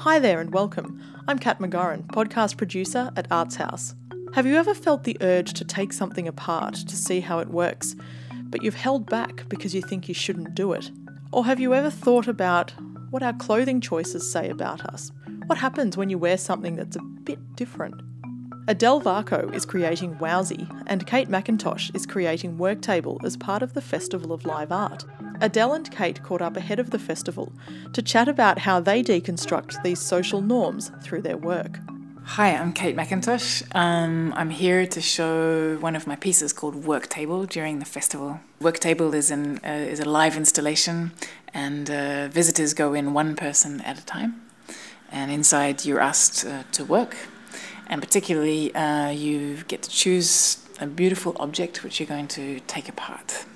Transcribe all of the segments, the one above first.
Hi there and welcome. I'm Kat McGorran, podcast producer at Arts House. Have you ever felt the urge to take something apart to see how it works, but you've held back because you think you shouldn't do it? Or have you ever thought about what our clothing choices say about us? What happens when you wear something that's a bit different? Adele Varcoe is creating Wowsy, and Kate McIntosh is creating Worktable as part of the Festival of Live Art. Adele and Kate caught up ahead of the festival to chat about how they deconstruct these social norms through their work. Hi, I'm Kate McIntosh. Um, I'm here to show one of my pieces called Work Table during the festival. Worktable is, an, uh, is a live installation, and uh, visitors go in one person at a time. And inside, you're asked uh, to work, and particularly, uh, you get to choose a beautiful object which you're going to take apart.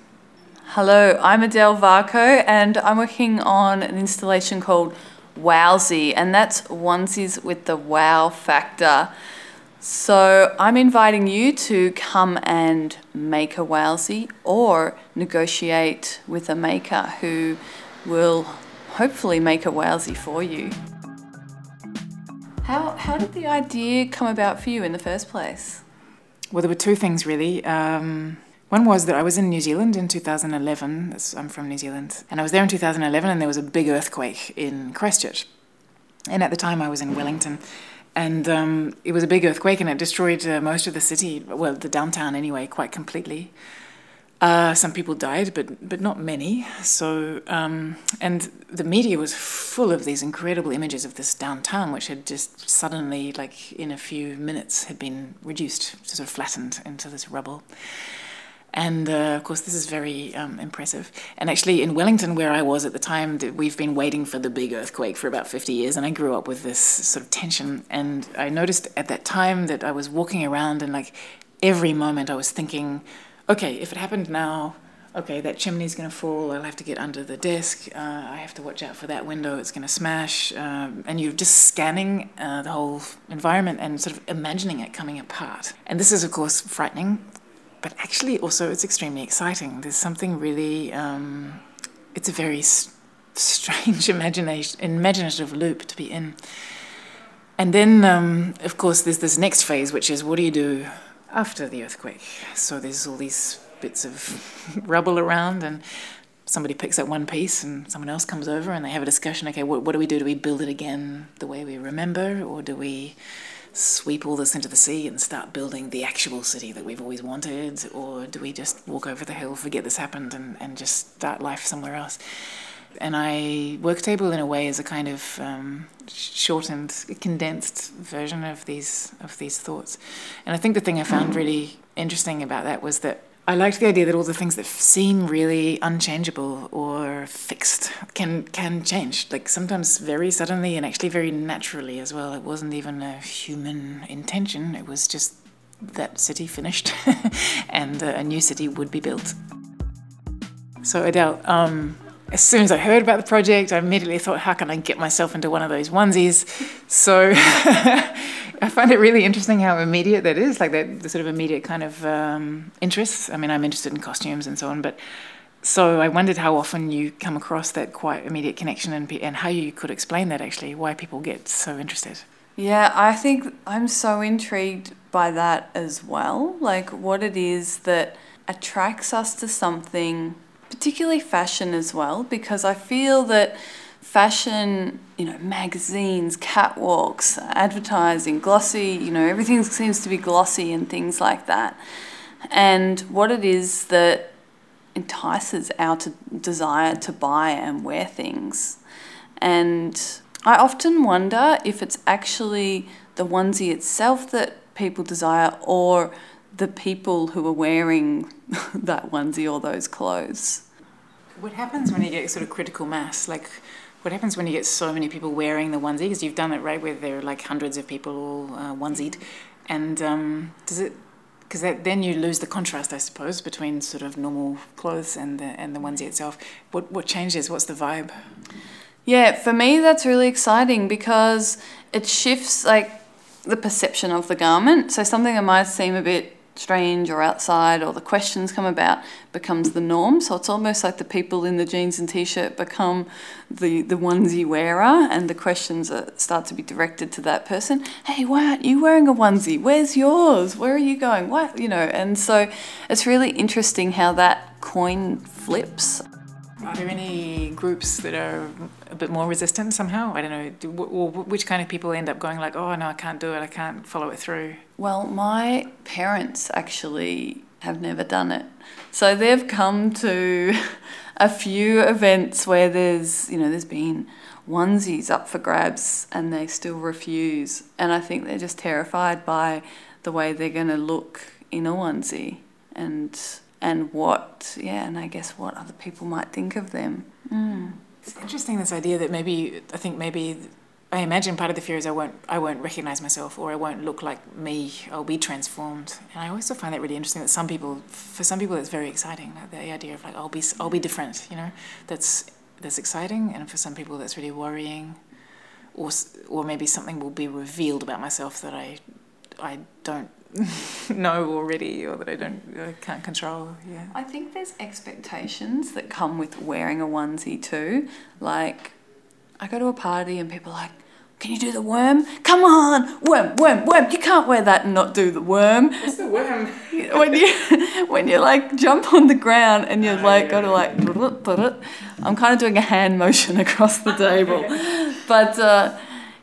Hello, I'm Adele Varcoe, and I'm working on an installation called Wowsy, and that's onesies with the wow factor. So I'm inviting you to come and make a wowsy or negotiate with a maker who will hopefully make a wowsy for you. How, how did the idea come about for you in the first place? Well, there were two things really. Um, one was that I was in New Zealand in 2011. I'm from New Zealand. And I was there in 2011, and there was a big earthquake in Christchurch. And at the time, I was in Wellington. And um, it was a big earthquake, and it destroyed uh, most of the city, well, the downtown anyway, quite completely. Uh, some people died, but but not many. So um, and the media was full of these incredible images of this downtown, which had just suddenly, like in a few minutes, had been reduced, sort of flattened into this rubble. And uh, of course, this is very um, impressive. And actually, in Wellington, where I was at the time, we've been waiting for the big earthquake for about 50 years. And I grew up with this sort of tension. And I noticed at that time that I was walking around, and like every moment I was thinking, okay, if it happened now, okay, that chimney's going to fall. I'll have to get under the desk. Uh, I have to watch out for that window. It's going to smash. Um, and you're just scanning uh, the whole environment and sort of imagining it coming apart. And this is, of course, frightening but actually also it's extremely exciting. There's something really, um, it's a very s- strange imagination, imaginative loop to be in. And then, um, of course, there's this next phase, which is what do you do after the earthquake? So there's all these bits of rubble around, and somebody picks up one piece, and someone else comes over, and they have a discussion. Okay, what, what do we do? Do we build it again the way we remember, or do we sweep all this into the sea and start building the actual city that we've always wanted? Or do we just walk over the hill, forget this happened, and, and just start life somewhere else? And I Worktable in a way is a kind of um, shortened, condensed version of these of these thoughts. And I think the thing I found really interesting about that was that I liked the idea that all the things that seem really unchangeable or can can change. Like sometimes very suddenly and actually very naturally as well. It wasn't even a human intention. It was just that city finished, and a new city would be built. So Adele, um, as soon as I heard about the project, I immediately thought, how can I get myself into one of those onesies? So I find it really interesting how immediate that is, like that the sort of immediate kind of um, interests. I mean, I'm interested in costumes and so on, but so I wondered how often you come across that quite immediate connection and, and how you could explain that actually, why people get so interested. Yeah, I think I'm so intrigued by that as well. Like what it is that attracts us to something, particularly fashion as well, because I feel that fashion, you know, magazines, catwalks, advertising, glossy, you know, everything seems to be glossy and things like that. And what it is that entices our to desire to buy and wear things. And I often wonder if it's actually the onesie itself that people desire or the people who are wearing that onesie or those clothes. What happens when you get sort of critical mass? Like, what happens when you get so many people wearing the onesie? Because you've done it right where there are like hundreds of people all uh, onesied, and um, does it? Because then you lose the contrast, I suppose, between sort of normal clothes and the and the onesie itself. What what changes? What's the vibe? Yeah, for me that's really exciting because it shifts like the perception of the garment. So something that might seem a bit strange or outside or the questions come about becomes the norm. So it's almost like the people in the jeans and t-shirt become the, the onesie wearer and the questions are, start to be directed to that person. Hey, why aren't you wearing a onesie? Where's yours? Where are you going? What? You know, and so it's really interesting how that coin flips. Are there any groups that are a bit more resistant somehow? I don't know. Do, or which kind of people end up going like, oh no, I can't do it. I can't follow it through. Well, my parents actually have never done it, so they've come to a few events where there's you know there's been onesies up for grabs and they still refuse, and I think they're just terrified by the way they're going to look in a onesie and and what, yeah, and I guess what other people might think of them. Mm. It's interesting this idea that maybe I think maybe I imagine part of the fear is I won't I won't recognize myself or I won't look like me. I'll be transformed, and I also find that really interesting. That some people, for some people, it's very exciting. Like the idea of like I'll be I'll be different. You know, that's that's exciting, and for some people, that's really worrying, or or maybe something will be revealed about myself that I I don't know already or that I don't I can't control. Yeah. I think there's expectations that come with wearing a onesie too. Like I go to a party and people are like, Can you do the worm? Come on, worm, worm, worm. You can't wear that and not do the worm. What's the worm? when you when you like jump on the ground and you're like got to like I'm kind of doing a hand motion across the table. but uh,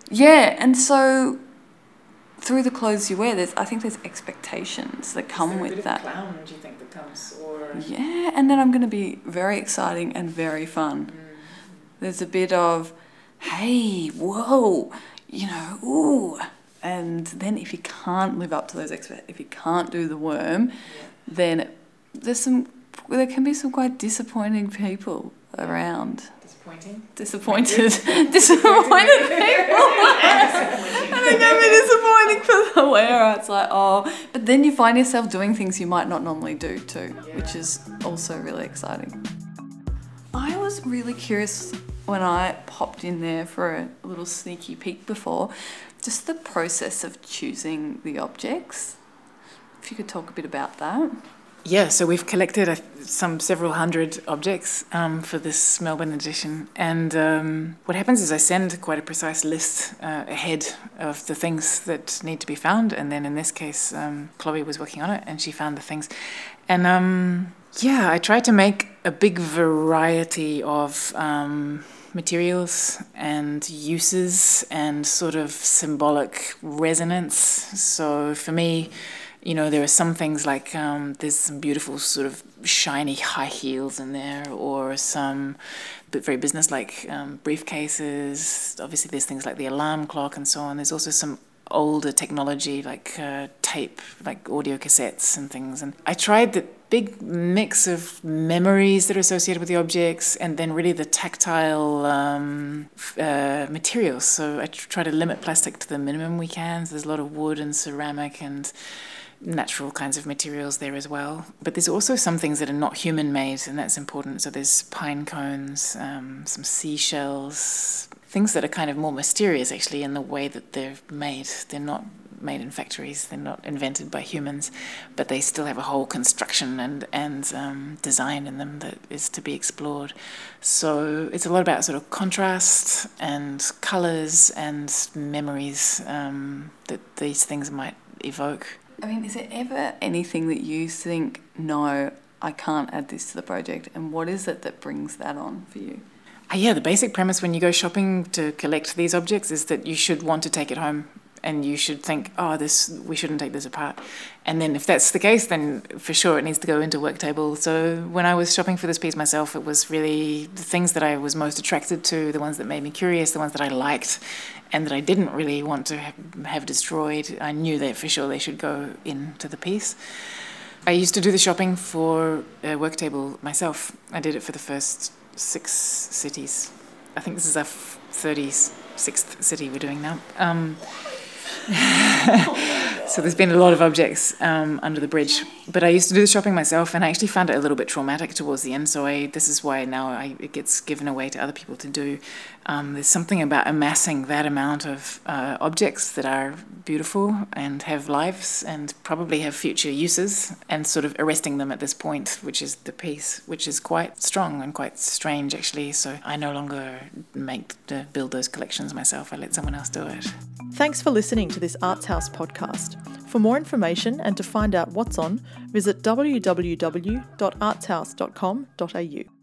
yeah, and so through the clothes you wear, there's I think there's expectations that come with that. Clown, do you think that comes, or yeah, and then I'm going to be very exciting and very fun. Mm. There's a bit of, hey, whoa, you know, ooh, and then if you can't live up to those expectations, if you can't do the worm, yeah. then there's some there can be some quite disappointing people around. Disappointing. Disappointed. disappointed people. I think I'm disappointing wearer. It's like, oh, but then you find yourself doing things you might not normally do too, yeah. which is also really exciting. I was really curious when I popped in there for a little sneaky peek before, just the process of choosing the objects. If you could talk a bit about that. Yeah, so we've collected uh, some several hundred objects um, for this Melbourne edition, and um, what happens is I send quite a precise list uh, ahead of the things that need to be found, and then in this case, um, Chloe was working on it, and she found the things, and um, yeah, I tried to make a big variety of um, materials and uses and sort of symbolic resonance. So for me you know, there are some things like um, there's some beautiful sort of shiny high heels in there, or some but very business-like um, briefcases. Obviously, there's things like the alarm clock and so on. There's also some older technology like uh, tape, like audio cassettes and things. And I tried the big mix of memories that are associated with the objects, and then really the tactile um, uh, materials. So I try to limit plastic to the minimum we can. So there's a lot of wood and ceramic and natural kinds of materials there as well. But there's also some things that are not human made, and that's important. So there's pine cones, um, some seashells, things that are kind of more mysterious actually in the way that they're made. They're not made in factories, they're not invented by humans, but they still have a whole construction and, and um, design in them that is to be explored. So it's a lot about sort of contrast and colours and memories um, that these things might evoke. I mean, is there ever anything that you think, no, I can't add this to the project? And what is it that brings that on for you? Uh, yeah, the basic premise when you go shopping to collect these objects is that you should want to take it home and you should think, oh, this we shouldn't take this apart. And then if that's the case, then for sure it needs to go into work table. So when I was shopping for this piece myself, it was really the things that I was most attracted to, the ones that made me curious, the ones that I liked, and that I didn't really want to have, destroyed. I knew that for sure they should go into the piece. I used to do the shopping for a work table myself. I did it for the first six cities. I think this is our 36th city we're doing now. Um, So there's been a lot of objects um, under the bridge. But I used to do the shopping myself, and I actually found it a little bit traumatic towards the end. So I, this is why now I, it gets given away to other people to do. Um, there's something about amassing that amount of uh, objects that are beautiful and have lives and probably have future uses, and sort of arresting them at this point, which is the piece, which is quite strong and quite strange actually. So I no longer make build those collections myself. I let someone else do it. Thanks for listening to this Arts House podcast. For more information and to find out what's on, visit www.artshouse.com.au.